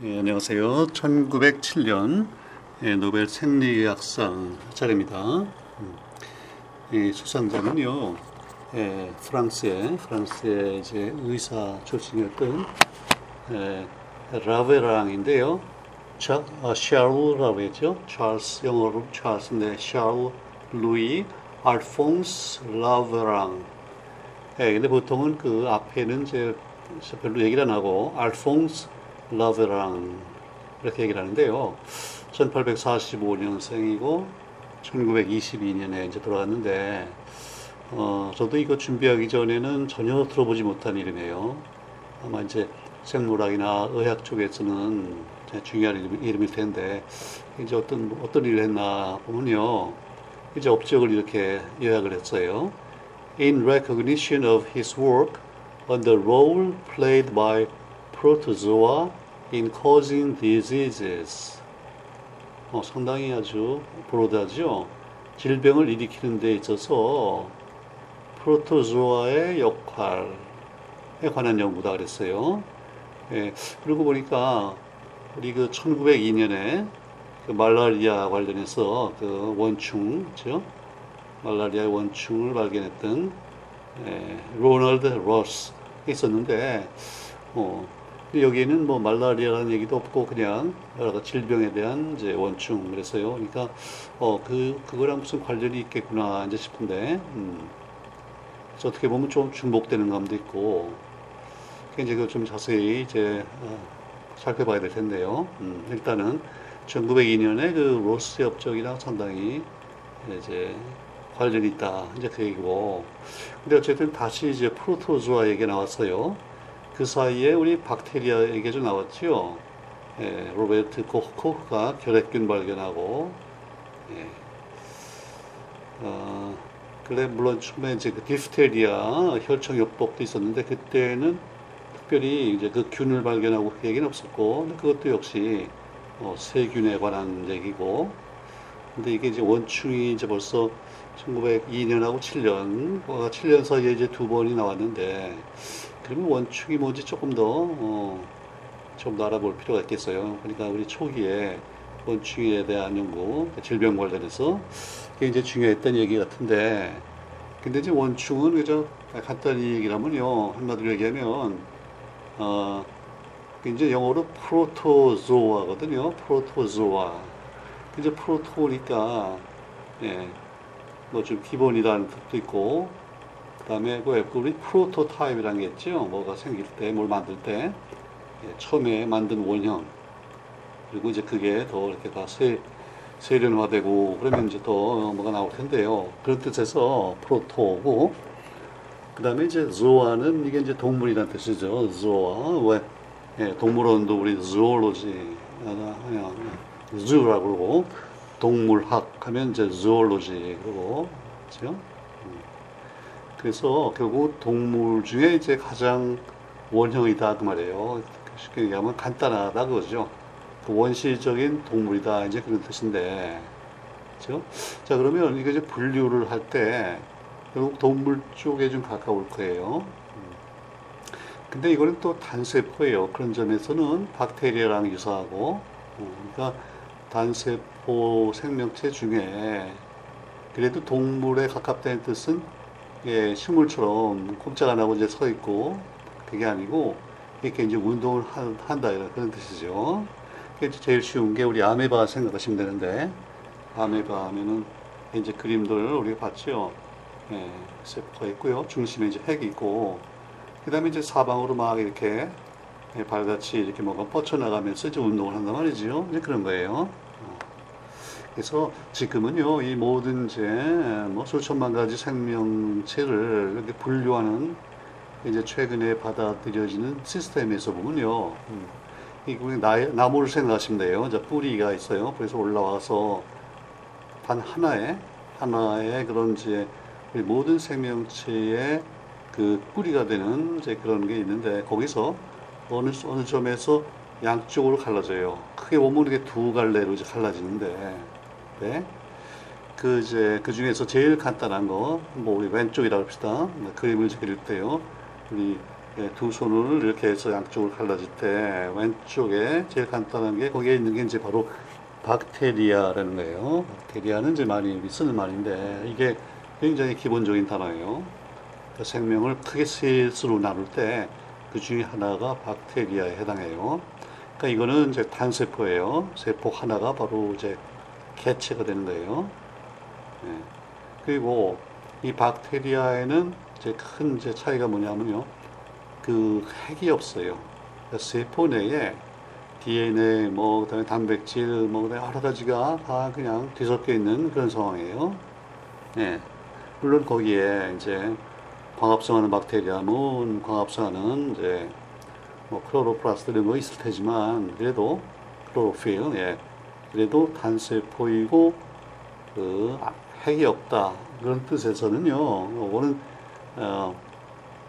예, 안녕하세요. 1907년 예, 노벨 생리학상 차례입니다. 음, 이 수상자는요, 예, 프랑스의 프랑스의 이제 의사 출신이었던 예, 라베랑인데요. 차, 아, 샤르라고 했죠. 찰스 영어로 찰스인데 샤르 루이 알퐁스 라베랑. 예, 근데 보통은 그 앞에는 이제 별로 얘기를 안 하고 알퐁스 라베랑 이렇게 얘기를 하는데요. 1845년생이고 1922년에 이제 돌아갔는데 어, 저도 이거 준비하기 전에는 전혀 들어보지 못한 이름이에요. 아마 이제 생물학이나 의학 쪽에서는 중요한 이름, 이름일 텐데 이제 어떤 어떤 일을 했나 보면요. 이제 업적을 이렇게 요약을 했어요. In recognition of his work on the role played by protozoa in causing diseases. 어, 상당히 아주 브로드하죠. 질병을 일으키는 데 있어서 프로토조아의 역할에 관한 연구다 그랬어요. 예, 그러고 보니까 우리 그 1902년에 그 말라리아 관련해서 그 원충, 죠 말라리아 원충을 발견했던 예, 로널드 로스 있었는데, 어, 여기에는 뭐 말라리아라는 얘기도 없고 그냥 여러 가지 질병에 대한 이제 원충 그래서요. 그러니까 어 그 그거랑 무슨 관련이 있겠구나 이제 싶은데, 음. 그래서 어떻게 보면 좀 중복되는 감도 있고, 이제 그 좀 자세히 이제 어, 살펴봐야 될 텐데요. 음, 일단은 1902년에 그 로스 협정이랑 상당히 이제 관련이 있다 이제 그 얘기고, 근데 어쨌든 다시 이제 protozoa 얘기 나왔어요. 그 사이에 우리 박테리아 얘기가 나왔죠. 예, 로베르트 코크가 결핵균 발견하고, 예. 어, 그래 물론 처음에 이제 그 디프테리아 혈청요법도 있었는데 그때는 특별히 이제 그 균을 발견하고 그 얘기는 없었고, 그것도 역시 어, 세균에 관한 얘기고, 근데 이게 이제 원충이 이제 벌써 1902년하고 7년, 7년 사이에 이제 두 번이 나왔는데, 그러면 원축이 뭔지 조금 더, 어, 좀더 알아볼 필요가 있겠어요. 그러니까 우리 초기에 원축에 대한 연구, 그러니까 질병 관련해서 이제 중요했던 얘기 같은데, 근데 이제 원충은 그저 간단히 얘기를 하면요. 한마디로 얘기하면, 어, 이제 영어로 프로토조아거든요. 프로토조아. 이제 프로토니까, 예, 뭐 좀 기본이라는 뜻도 있고, 그 다음에 그 우리 프로토타입이라는 게 있죠. 뭐가 생길 때, 뭘 만들 때 예, 처음에 만든 원형 그리고 이제 그게 더 이렇게 다 세, 세련화되고 그러면 이제 더 뭐가 나올 텐데요. 그런 뜻에서 프로토고 그 다음에 이제 조아는 이게 이제 동물이라는 뜻이죠. 조아 왜 예, 동물원도 우리 zoology zu라고 그러고 동물학 하면 이제 zoology 그러고 그렇죠? 그래서 결국 동물 중에 이제 가장 원형이다 그 말이에요. 쉽게 얘기하면 간단하다 그거죠. 그 원시적인 동물이다 이제 그런 뜻인데, 그렇죠? 자 그러면 이거 이제 분류를 할 때 결국 동물 쪽에 좀 가까울 거예요. 근데 이거는 또 단세포예요. 그런 점에서는 박테리아랑 유사하고, 그러니까 단세포 생명체 중에 그래도 동물에 가깝다는 뜻은 예, 식물처럼 꼼짝 안 하고 이제 서 있고 그게 아니고 이렇게 이제 운동을 한, 다 이런 그런 뜻이죠. 이게 제일 쉬운 게 우리 아메바 생각하시면 되는데 아메바 하면은 이제 그림들 우리가 봤죠. 예, 세포가 있고요. 중심에 이제 핵이 있고 그 다음에 이제 사방으로 막 이렇게 예, 발같이 이렇게 뭐가 뻗쳐나가면서 이제 운동을 한단 말이죠. 이제 그런 거예요. 그래서 지금은요, 이 모든 이제 뭐 수천만 가지 생명체를 이렇게 분류하는 이제 최근에 받아들여지는 시스템에서 보면요, 음, 이 나무를 생각하시면 돼요. 이제 뿌리가 있어요. 그래서 올라와서 단 하나의 하나의 그런 이제 모든 생명체의 그 뿌리가 되는 이제 그런 게 있는데 거기서 어느 어느 점에서 양쪽으로 갈라져요. 크게 보면 이렇게 두 갈래로 이제 갈라지는데 네. 그 이제 그 중에서 제일 간단한 거, 뭐 우리 왼쪽이라고 합시다. 네, 그림을 그릴 때요. 우리 예, 두 손을 이렇게 해서 양쪽으로 갈라질 때 왼쪽에 제일 간단한 게 거기에 있는 게 이제 바로 박테리아라는 거예요. 박테리아는 이제 많이 쓰는 말인데 이게 굉장히 기본적인 단어예요. 그러니까 생명을 크게 셋으로 나눌 때 그 중에 하나가 박테리아에 해당해요. 그러니까 이거는 이제 단세포예요. 세포 하나가 바로 이제 개체가 되는 거예요. 예. 그리고 이 박테리아에는 이제 큰 이제 차이가 뭐냐면요. 그 핵이 없어요. 세포 내에 DNA, 뭐, 그다음에 단백질, 뭐, 그다음에 여러 가지가 다 그냥 뒤섞여 있는 그런 상황이에요. 예. 물론 거기에 이제 광합성하는 박테리아는 광합성하는 이제 뭐 chloroplast 이런 거 있을 테지만 그래도 클로로필, 예. 그래도 단세포이고 그 아, 핵이 없다 그런 뜻에서는요. 이거는 어,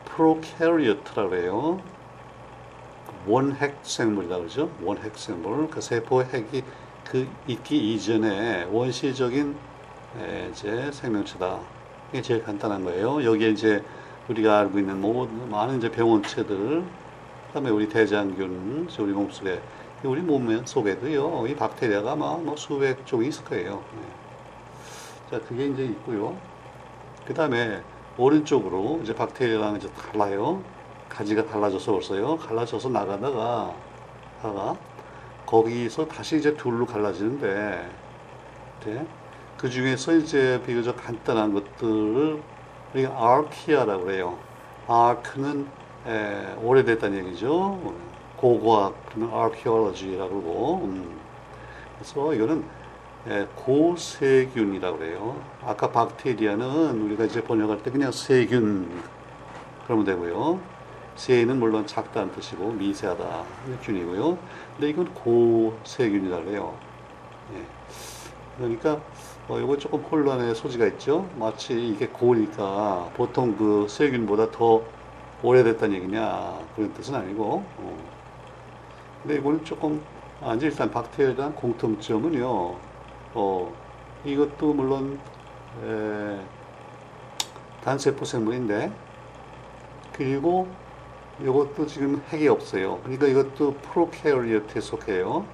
프로캐리어트라고 해요. 원핵 생물이다 그러죠. 원핵 생물. 그 세포 핵이 그 있기 이전에 원시적인 에, 이제 생명체다. 이게 제일 간단한 거예요. 여기에 이제 우리가 알고 있는 뭐 많은 이제 병원체들, 그다음에 우리 대장균, 우리 몸속에 우리 몸 속에도요. 이 박테리아가 아마 뭐 수백 종이 있을 거예요. 네. 자, 그게 이제 있고요. 그 다음에 오른쪽으로 이제 박테리아랑 이제 달라요. 가지가 달라져서 벌써요. 갈라져서 나가다가 하가 거기서 다시 이제 둘로 갈라지는데 네. 그 중에서 이제 비교적 간단한 것들을 우리가 아르키아라고 그래요. 아크는 에, 오래됐다는 얘기죠. 고고학은 아르키올로지라고 그러고 음. 그래서 이거는 에, 고세균이라고 그래요. 아까 박테리아는 우리가 이제 번역할 때 그냥 세균 그러면 되고요. 세는 물론 작다는 뜻이고 미세하다 균이고요. 근데 이건 고세균이라고 그래요. 예. 그러니까 어, 이거 조금 혼란의 소지가 있죠. 마치 이게 고니까 보통 그 세균보다 더 오래됐다는 얘기냐 그런 뜻은 아니고. 어. 근데 이거는 조금 아, 이제 일단 박테리아에 대한 공통점은요. 어, 이것도 물론 에, 단세포 생물인데 그리고 이것도 지금 핵이 없어요. 그러니까 이것도 프로캐리어트에 속해요.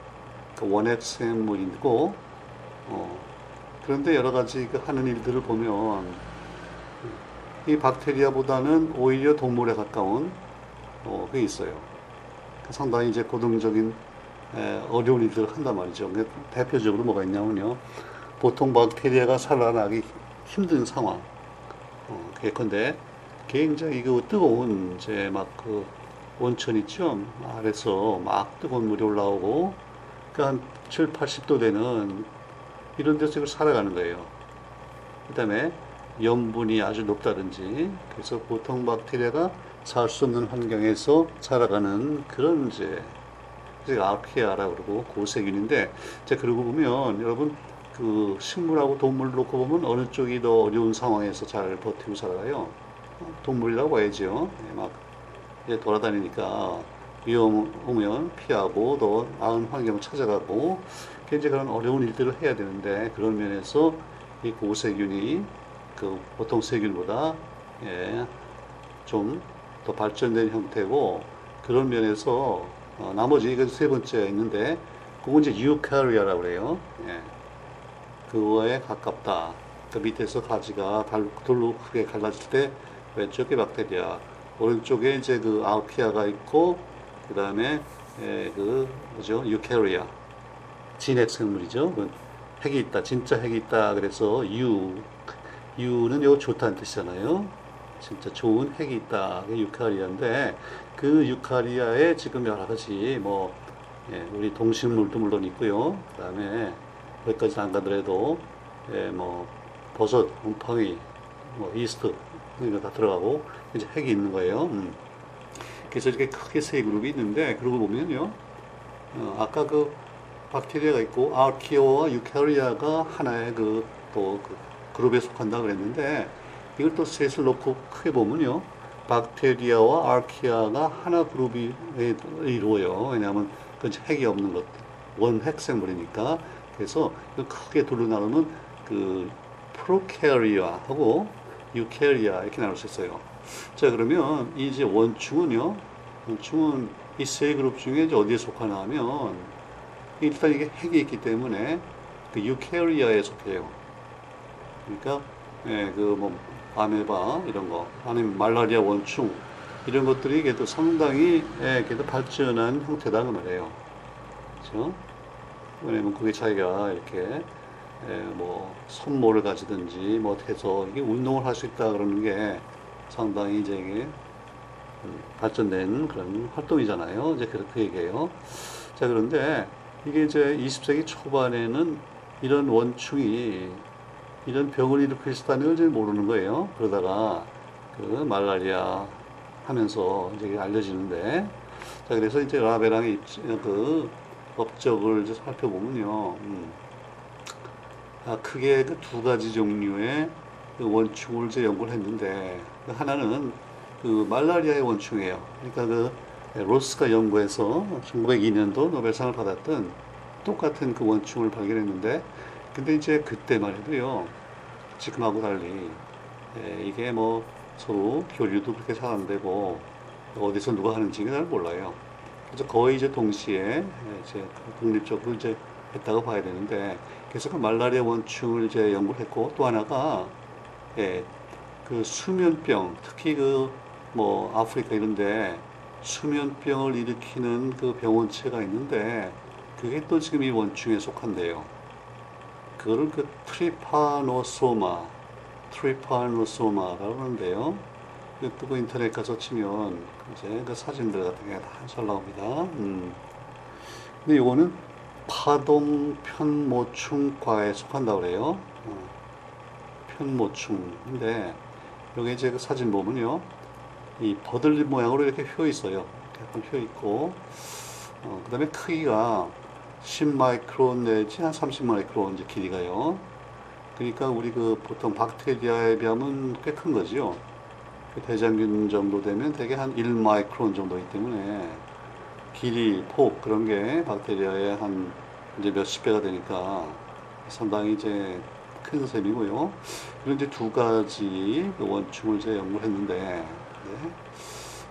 그 원핵 생물이고 어, 그런데 여러 가지 그 하는 일들을 보면 이 박테리아보다는 오히려 동물에 가까운 어, 게 있어요. 상당히 이제 고등적인 에, 어려운 일들을 한단 말이죠. 대표적으로 뭐가 있냐면요. 보통 박테리아가 살아나기 힘든 상황. 어, 예컨대 굉장히 그 뜨거운 이제 막 그 온천 있죠. 아래서 막 뜨거운 물이 올라오고 그한 7, 80도 되는 이런 데서 이걸 살아가는 거예요. 그 다음에 염분이 아주 높다든지 그래서 보통 박테리아가 살 수 없는 환경에서 살아가는 그런 이제 아르키아라고 그러고 고세균인데 자 그러고 보면 여러분 그 식물하고 동물 놓고 보면 어느 쪽이 더 어려운 상황에서 잘 버티고 살아가요. 동물이라고 봐야죠. 예, 막 이제 돌아다니니까 위험 오면 피하고 더 나은 환경을 찾아가고 굉장히 그런 어려운 일들을 해야 되는데 그런 면에서 이 고세균이 그 보통 세균보다 예, 좀 더 발전된 형태고 그런 면에서 어, 나머지 이건 세 번째 있는데 그건 이제 유카리아라고 그래요. 예. 그거에 가깝다. 그 밑에서 가지가 돌로 크게 갈라질 때 왼쪽에 박테리아, 오른쪽에 이제 그 아우피아가 있고 그 다음에 그 뭐죠 유캐리아 진핵 생물이죠. 그 핵이 있다, 진짜 핵이 있다. 그래서 유 유는 요 좋다는 뜻이잖아요. 진짜 좋은 핵이 있다. 그게 유카리아인데 그 유카리아에 지금 여러 가지 뭐 예, 우리 동식물도 물론 있고요. 그다음에 거기까지 안 가더라도 예, 뭐 버섯, 곰팡이, 뭐 이스트 이런 거 다 들어가고 이제 핵이 있는 거예요. 음. 그래서 이렇게 크게 세 그룹이 있는데 그러고 보면요. 어, 아까 그 박테리아가 있고 아르키오와 유카리아가 하나의 그또 그 그룹에 속한다 그랬는데 이걸 또 셋을 놓고 크게 보면요. 박테리아와 아르키아가 하나 그룹이 이루어요. 왜냐하면 그 핵이 없는 것, 원핵 생물이니까. 그래서 크게 둘로 나누면 그 프로캐리아하고 유캐리아 이렇게 나눌 수 있어요. 자, 그러면 이 이제 원충은요, 원충은 이 세 그룹 중에 어디에 속하나 하면, 일단 이게 핵이 있기 때문에 그 유캐리아에 속해요. 그러니까, 예, 그 뭐, 아메바 이런 거, 아니면 말라리아 원충, 이런 것들이 그래도 상당히, 예, 그래도 발전한 형태다, 그 말이에요. 그죠? 왜냐면 그게 자기가 이렇게, 예, 뭐, 손모를 가지든지, 뭐, 해서 이게 운동을 할 수 있다 그러는 게 상당히 이제 이게 음, 발전된 그런 활동이잖아요. 이제 그렇게 얘기해요. 자, 그런데 이게 이제 20세기 초반에는 이런 원충이 이런 병을 일으킬 수 있다는 걸 이제 모르는 거예요. 그러다가 그 말라리아 하면서 이제 알려지는데 자, 그래서 이제 라베랑의 입- 그 업적을 이제 살펴보면요. 음, 아, 크게 그 두 가지 종류의 그 원충을 이제 연구를 했는데 그 하나는 그 말라리아의 원충이에요. 그러니까 그 로스가 연구해서 1902년도 노벨상을 받았던 똑같은 그 원충을 발견했는데 근데 이제 그때만 해도요 지금하고 달리 예, 이게 뭐 서로 교류도 그렇게 잘 안 되고 어디서 누가 하는지는 잘 몰라요. 그래서 거의 이제 동시에 예, 이제 독립적으로 이제 했다고 봐야 되는데 그래서 그 말라리아 원충을 이제 연구를 했고 또 하나가 예, 그 수면병 특히 그 뭐 아프리카 이런데 수면병을 일으키는 그 병원체가 있는데 그게 또 지금 이 원충에 속한대요. 그거를 그 트리파노소마, 트리파노소마라고 하는데요. 또그 인터넷 가서 치면 이제 그 사진들 같은 게 다잘 나옵니다. 음. 근데 이거는 파동 편모충과에 속한다고 그래요. 어, 편모충인데 여기 이제 그 사진 보면요. 이 버들리 모양으로 이렇게 휘어 있어요. 약간 휘어 있고, 어, 그 다음에 크기가 10 마이크론 내지 한 30 마이크론 이제 길이가요. 그러니까 우리 그 보통 박테리아에 비하면 꽤 큰 거죠. 그 대장균 정도 되면 되게 한 1 마이크론 정도이기 때문에 길이, 폭 그런 게 박테리아의 한 이제 몇십 배가 되니까 상당히 이제 큰 셈이고요. 그런 이제 두 가지 그 원충을 제가 연구를 했는데, 네.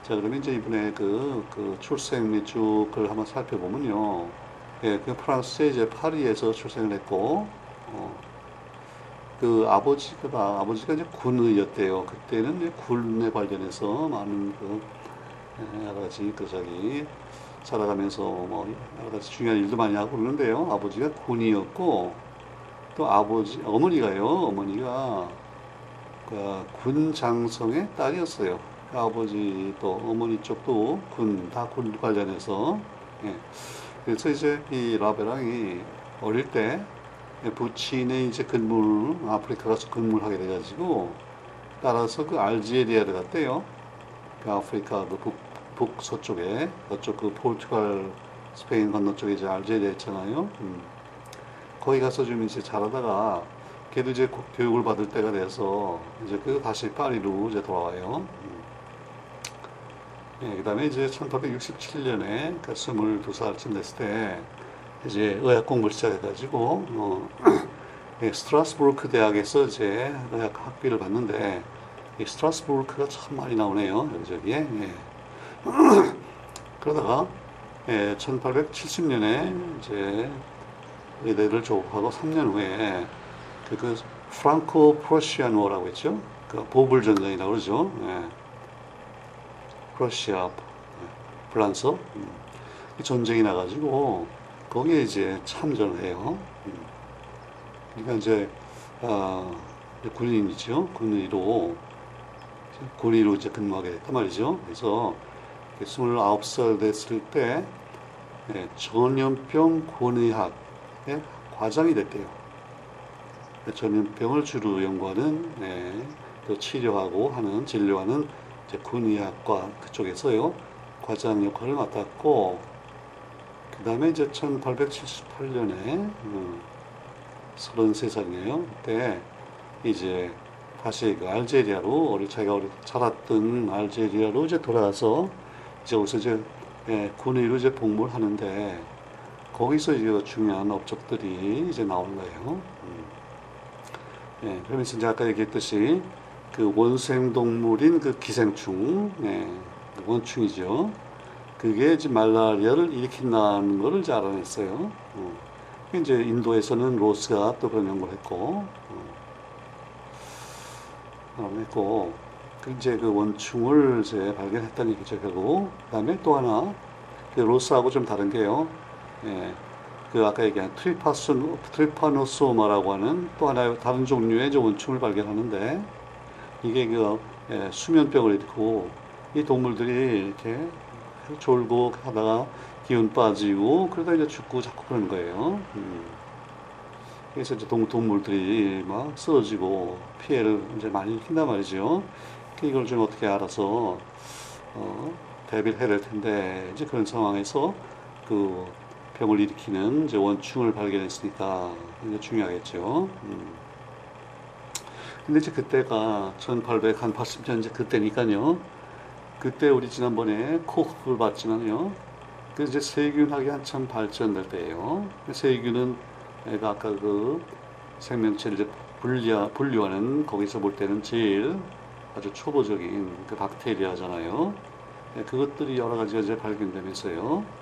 자, 그러면 이제 이번에 그, 그 출생 및 쭉을 한번 살펴보면요. 예, 그 프랑스의 이제 파리에서 출생을 했고, 어, 그 아버지가, 아버지가 이제 군의였대요. 그때는 이제 군에 관련해서 많은 그, 예, 여러 가지 그 저기, 살아가면서 뭐 여러 가지 중요한 일도 많이 하고 그러는데요. 아버지가 군이었고, 또 아버지, 어머니가요, 어머니가 그 군 장성의 딸이었어요. 그 아버지 또 어머니 쪽도 군, 다 군 관련해서. 예. 그래서 이제 이 라베랑이 어릴 때 부친의 이제 근무를, 아프리카 가서 근무를 하게 돼가지고 따라서 그 알제리아를 갔대요. 그 아프리카 그 북, 북서쪽에, 그쪽 그 포르투갈, 스페인 건너 쪽에 이제 알제리아 있잖아요. 음. 거기 가서 좀 이제 잘하다가 걔도 이제 고- 교육을 받을 때가 돼서 이제 그 다시 파리로 이제 돌아와요. 음. 예, 그다음에 이제 1867년에 그 22살쯤 됐을 때 이제 의학 공부를 시작해가지고 어, 예, 스트라스부르크 대학에서 이제 의학 학비를 받는데 이 스트라스부르크가 참 많이 나오네요 여기저기에. 예. 그러다가 예, 1870년에 이제 의대를 졸업하고 3년 후에 그, 그 프랑코 프로시안 워라고 했죠. 그 보불 전쟁이라고 그러죠. 예. 프러시아, 예, 프랑스 음. 이 전쟁이 나가지고 거기에 이제 참전을 해요. 음. 그러니까 이제 아, 군인이죠. 군의로 군의로 이제 근무하게 됐단 말이죠. 그래서 29살 됐을 때 예, 전염병 권의학의 과장이 됐대요. 전염병을 주로 연구하는 예, 또 치료하고 하는 진료하는 이제 군의학과 그쪽에서요 과장 역할을 맡았고 그 다음에 이제 1878년에 음, 33살이네요. 그때 이제 다시 그 알제리아로 어릴 자기가 어릴 자랐던 알제리아로 이제 돌아와서 이제 여기서 이제 예, 군의로 이제 복무를 하는데 거기서 이제 중요한 업적들이 이제 나오는 거예요. 음. 예, 그러면서 이제 아까 얘기했듯이 그 원생 동물인 그 기생충, 예, 원충이죠. 그게 이제 말라리아를 일으킨다는 것을 알아냈어요. 어. 이제 인도에서는 로스가 또 그런 연구를 했고, 어, 알아냈고, 그 이제 그 원충을 이제 발견했다는 얘기죠, 결국. 그 다음에 또 하나, 그 로스하고 좀 다른 게요. 예, 그 아까 얘기한 트리파스, 트리파노소마라고 하는 또 하나의 다른 종류의 원충을 발견하는데, 이게 그 예, 수면병을 일으키고, 이 동물들이 이렇게 졸고 하다가 기운 빠지고 그러다 이제 죽고 자꾸 그러는 거예요. 음. 그래서 이제 동, 동물들이 막 쓰러지고 피해를 이제 많이 일으킨단 말이죠. 그 이걸 좀 어떻게 알아서 어, 대비를 해야 될 텐데 이제 그런 상황에서 그 병을 일으키는 이제 원충을 발견했으니까 이제 중요하겠죠. 음. 근데 이제 그때가 1880년 이제 그때니까요. 그때 우리 지난번에 코흐를 봤지만요. 그 이제 세균학이 한참 발전될 때예요. 세균은 애가 아까 그 생명체를 이제 분류, 분류하는 거기서 볼 때는 제일 아주 초보적인 그 박테리아잖아요. 네, 그것들이 여러 가지가 이제 발견되면서요.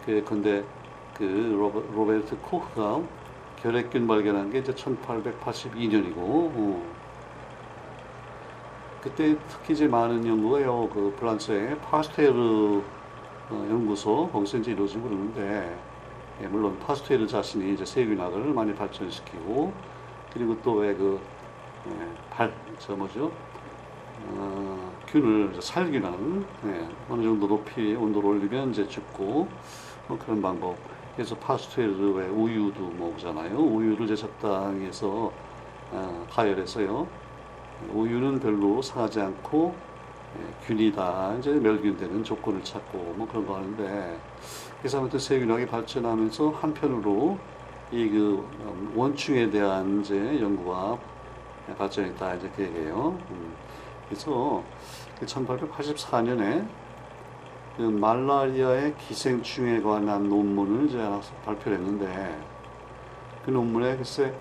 그, 근데 그 로베, 로베르트 코흐가 결핵균 발견한 게 이제 1882년이고, 어. 그때 특히 이제 많은 연구가요, 그 프랑스의 파스테르 어, 연구소 거기서 이제 이루어지고 그러는데, 예, 물론 파스테르 자신이 이제 세균학을 많이 발전시키고, 그리고 또 왜그 예, 발, 저 뭐죠? 어, 균을 살균하는 예, 어느 정도 높이 온도를 올리면 이제 죽고 뭐 그런 방법. 그래서 왜 우유도 먹잖아요. 우유를 이제 적당히 해서 어, 가열해서요. 우유는 별로 상하지 않고 예, 균이 다 이제 멸균되는 조건을 찾고 뭐 그런 거 하는데 그래서 아무튼 세균학이 발전하면서 한편으로 이 그 원충에 대한 이제 연구가 발전했다 이제 그 얘기예요. 음. 그래서 1884년에 그 말라리아의 기생충에 관한 논문을 이제 발표를 했는데 그 논문에 글쎄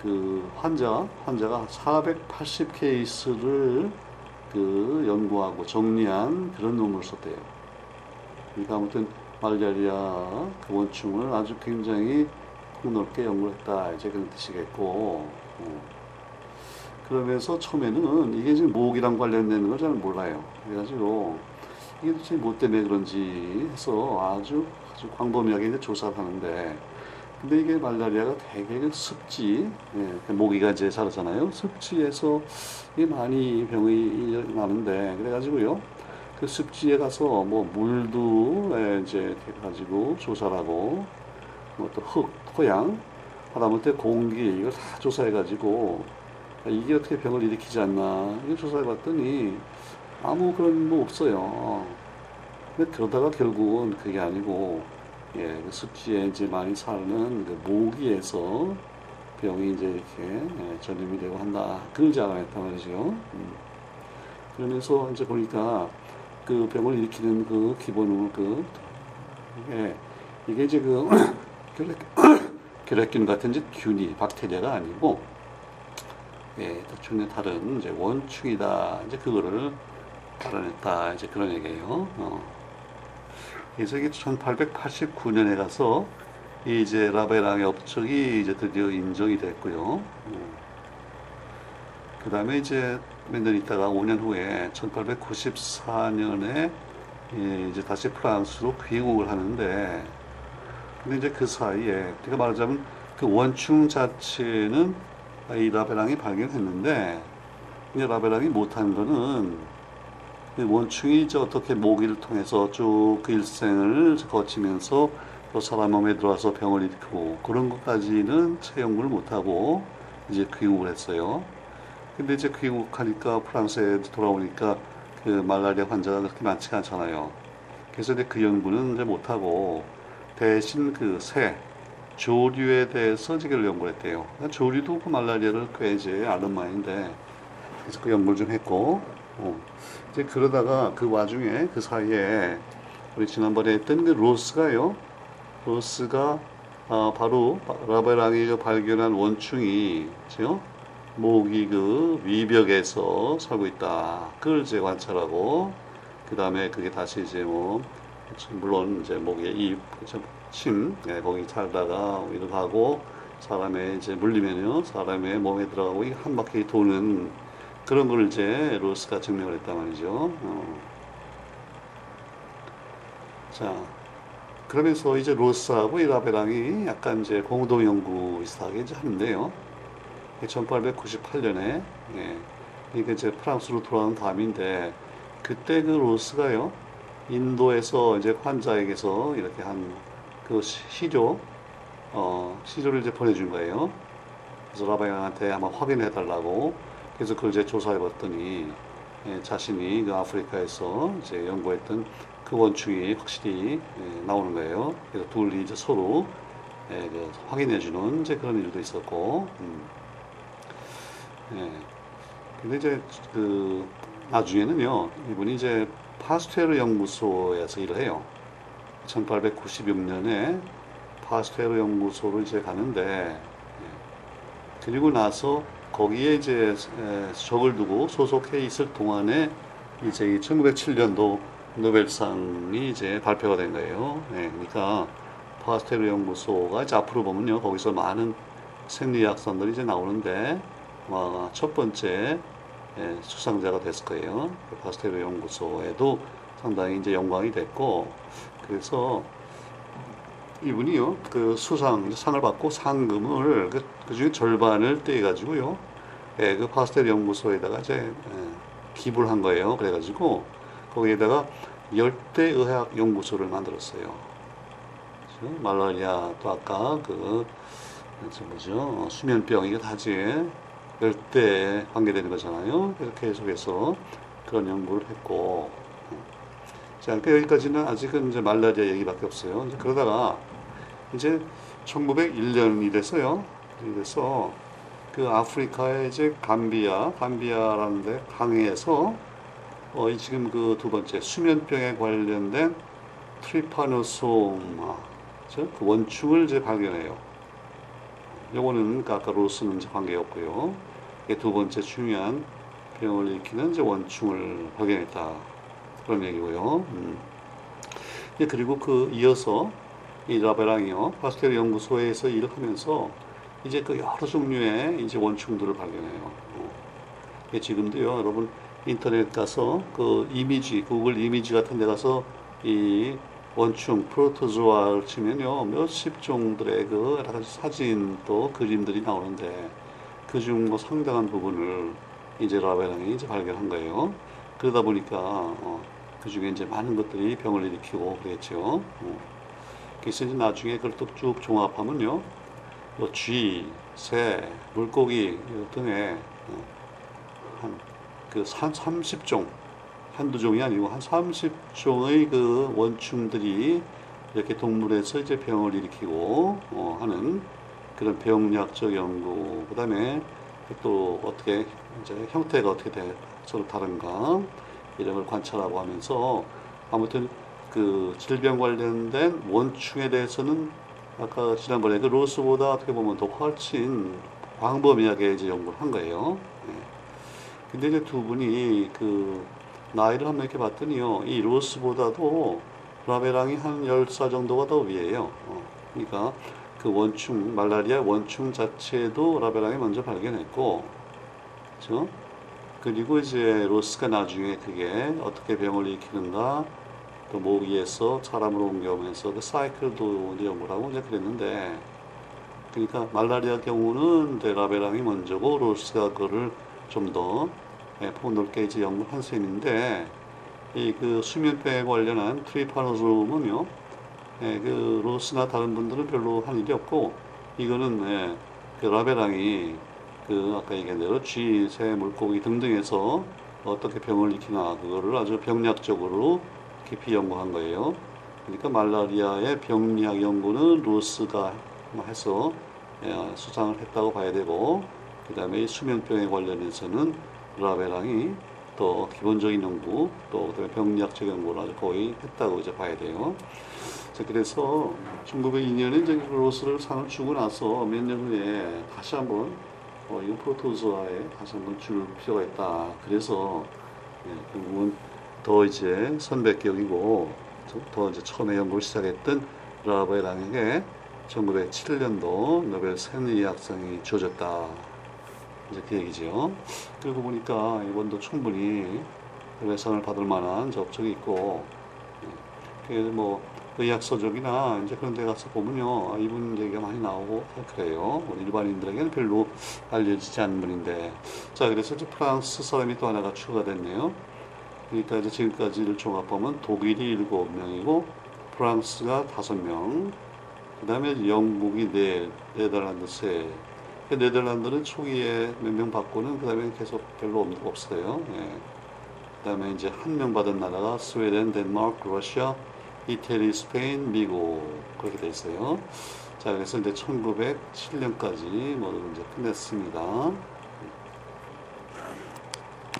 그 환자, 환자가 480 케이스를 그 연구하고 정리한 그런 논문을 썼대요. 그러니까 아무튼 말라리아 그 원충을 아주 굉장히 폭넓게 연구했다. 이제 그런 뜻이겠고. 어. 그러면서 처음에는 이게 지금 목이랑 관련되는 걸 잘 몰라요. 그래가지고 이게 도대체 뭐 때문에 그런지 해서 아주 아주 광범위하게 이제 조사를 하는데 근데 이게 말라리아가 대개 그 습지, 예, 그 모기가 이제 살았잖아요. 습지에서 이 많이 병이 나는데, 그래가지고요. 그 습지에 가서 뭐 물도 예, 이제 해가지고 조사를 하고, 뭐또 흙, 토양, 하다못해 공기, 이걸 다 조사해가지고, 이게 어떻게 병을 일으키지 않나, 이거 조사해봤더니 아무 그런 뭐 없어요. 근데 그러다가 결국은 그게 아니고, 예, 그 습지에 이제 많이 사는 그 모기에서 병이 이제 이렇게 예, 전염이 되고 한다. 이제 알아냈단 말이죠. 음. 그러면서 이제 보니까 그 병을 일으키는 그 기본으로 그, 이게, 이게 이제 그 결핵, 결핵 균 같은 이제 균이, 박테리아가 아니고, 예, 전혀 다른 이제 원충이다. 이제 그거를 알아냈다. 이제 그런 얘기예요. 어. 이게 1889년에 가서 이제 라베랑의 업적이 이제 드디어 인정이 됐고요. 음. 그 다음에 이제 몇 년 있다가 5년 후에 1894년에 이제 다시 프랑스로 귀국을 하는데 근데 이제 그 사이에 제가 말하자면 그 원충 자체는 이 라베랑이 발견했는데 이제 라베랑이 못한 거는 그 원충이 이제 어떻게 모기를 통해서 쭉 그 일생을 거치면서 또 사람 몸에 들어와서 병을 일으키고 그런 것까지는 채용을 못하고 이제 귀국을 했어요. 근데 이제 귀국하니까 프랑스에 돌아오니까 그 말라리아 환자가 그렇게 많지가 않잖아요. 그래서 이제 그 연구는 이제 못하고 대신 그 새, 조류에 대해서 이제 연구를 했대요. 그러니까 조류도 그 말라리아를 꽤 이제 아는 모양인데 그래서 그 연구를 좀 했고 어. 이제 그러다가 그 와중에 그 사이에 우리 지난번에 했던 그 로스가요. 로스가 아, 바로 라베랑이 발견한 원충이 죠 모기 그 위벽에서 살고 있다. 그걸 이제 관찰하고 그 다음에 그게 다시 이제 뭐 물론 이제 모기의 입, 그죠? 침, 예, 거기 살다가 위로 가고 사람의 이제 물리면요 사람의 몸에 들어가고 이 한 바퀴 도는 그런 걸 이제 로스가 증명을 했단 말이죠. 어. 자, 그러면서 이제 로스하고 이라베랑이 약간 이제 공동 연구 비슷하게 이제 하는데요. 1898년에 예, 이게 이제 프랑스로 돌아온 다음인데 그때 그 로스가요 인도에서 이제 환자에게서 이렇게 한 그 시조 어 시조를 이제 보내준 거예요. 그래서 라베랑한테 한번 확인해 달라고 그래서 그걸 이제 조사해 봤더니 예, 자신이 그 아프리카에서 이제 연구했던 그 원충이 확실히 예, 나오는 거예요. 그래서 둘이 이제 서로 예, 그 확인해주는 이제 그런 일도 있었고, 음. 예. 근데 이제 그 나중에는요, 이분이 이제 파스테르 연구소에서 일을 해요. 1896년에 파스테르 연구소로 이제 가는데, 예. 그리고 나서 거기에 이제 에, 적을 두고 소속해 있을 동안에 이제 1907년도 노벨상이 이제 발표가 된 거예요. 네, 그러니까 파스테르 연구소가 이제 앞으로 보면요, 거기서 많은 생리학선들이 이제 나오는데 첫 번째 예, 수상자가 됐을 거예요. 그 파스테르 연구소에도 상당히 이제 영광이 됐고 그래서 이분이요 그 수상 상을 받고 상금을 그, 그 중에 절반을 떼 가지고요 예, 그 파스텔 연구소에다가 이제 예, 기부를 한 거예요. 그래가지고 거기에다가 열대 의학 연구소를 만들었어요. 말라리아 또 아까 그저 뭐죠 어, 수면병 이게 다지 열대에 관계되는 거잖아요. 그래서 계속해서 그런 연구를 했고 자 그러니까 여기까지는 아직은 이제 말라리아 얘기밖에 없어요. 그러다가 이제 1901년이 됐어요. 그래서 그 아프리카의 이제 감비아, 감비아라는 데 강해에서 어, 이 지금 그 두 번째 수면병에 관련된 트리파노소마, 그 원충을 이제 발견해요. 요거는 그 아까 로스는 관계없고요. 두 번째 중요한 병을 일으키는 이제 원충을 발견했다. 그런 얘기고요. 음. 예, 그리고 그 이어서 이 라베랑이요, 파스텔 연구소에서 일을 하면서 이제 그 여러 종류의 이제 원충들을 발견해요. 어. 지금도요, 여러분 인터넷 가서 그 이미지, 구글 이미지 같은 데 가서 이 원충, 프로토조아를 치면요, 몇십 종들의 그 여러 가지 사진 또 그림들이 나오는데 그중 뭐 상당한 부분을 이제 라베랑이 이제 발견한 거예요. 그러다 보니까 어, 그 중에 이제 많은 것들이 병을 일으키고 그랬죠. 어. 그래서 이제 나중에 그걸 또 쭉 종합하면요. 뭐 쥐, 새, 물고기 등의 어, 한그 30종, 한두 종이 아니고 한 30종의 그 원충들이 이렇게 동물에서 이제 병을 일으키고 어 하는 그런 병약적 연구, 그 다음에 또 어떻게 이제 형태가 어떻게 돼, 서로 다른가 이런 걸 관찰하고 하면서 아무튼 그 질병 관련된 원충에 대해서는 아까 지난번에 그 로스보다 어떻게 보면 더 훨씬 광범위하게 이제 연구를 한 거예요. 네. 근데 이제 두 분이 그 나이를 한번 이렇게 봤더니요, 이 로스보다도 라베랑이 한 10살 정도가 더 위에요. 어, 그러니까 그 원충, 말라리아 원충 자체도 라베랑이 먼저 발견했고, 그죠? 그리고 이제 로스가 나중에 그게 어떻게 병을 일으키는가, 또 모기에서 사람으로 옮겨오면서 그 사이클도 연구를 하고 이제 그랬는데 그러니까 말라리아 경우는 데라베랑이 먼저고 로스가 그거를 좀더 예, 폭넓게 이제 연구한 셈인데 이 그 수면병에 관련한 트리파노즘은요 예, 그 로스나 다른 분들은 별로 한 일이 없고 이거는 예, 그 라베랑이 그 아까 얘기한 대로 쥐, 새, 물고기 등등에서 어떻게 병을 일으키나 그거를 아주 병약적으로 깊이 연구한 거예요. 그러니까 말라리아의 병리학 연구는 루스가 해서 예, 수상을 했다고 봐야 되고 그 다음에 수면병에 관련해서는 라베랑이 또 기본적인 연구 또 그다음에 병리학적 연구를 아주 거의 했다고 이제 봐야 돼요. 그래서 1902년에 이제 로스를 상을 주고 나서 몇 년 후에 다시 한번 어, 이거 프로토스와에 다시 한번 줄 필요가 있다. 그래서 예, 결국은 더 이제 선배격이고 더- 더 이제 처음에 연구를 시작했던 라벨랑에게 1907년도 노벨 생리학상이 주어졌다. 이제 그 얘기죠. 그리고 보니까 이번도 충분히 노벨상을 받을 만한 접촉이 있고, 예, 그뭐 의학서적이나 이제 그런 데 가서 보면요, 아, 이분 얘기가 많이 나오고 그래요. 일반인들에게는 별로 알려지지 않는 분인데, 자 그래서 이제 프랑스 사람이 또 하나가 추가됐네요. 그러니까 이제 지금까지를 종합하면 독일이 일곱 명이고 프랑스가 다섯 명, 그 다음에 영국이 네, 네덜란드 세. 그 네덜란드는 초기에 몇 명 받고는 그 다음에 계속 별로 없- 없어요. 예. 그 다음에 이제 한 명 받은 나라가 스웨덴, 덴마크, 러시아, 이태리, 스페인, 미국 그렇게 돼 있어요. 자, 그래서 이제 1907년까지 모두 이제 끝냈습니다.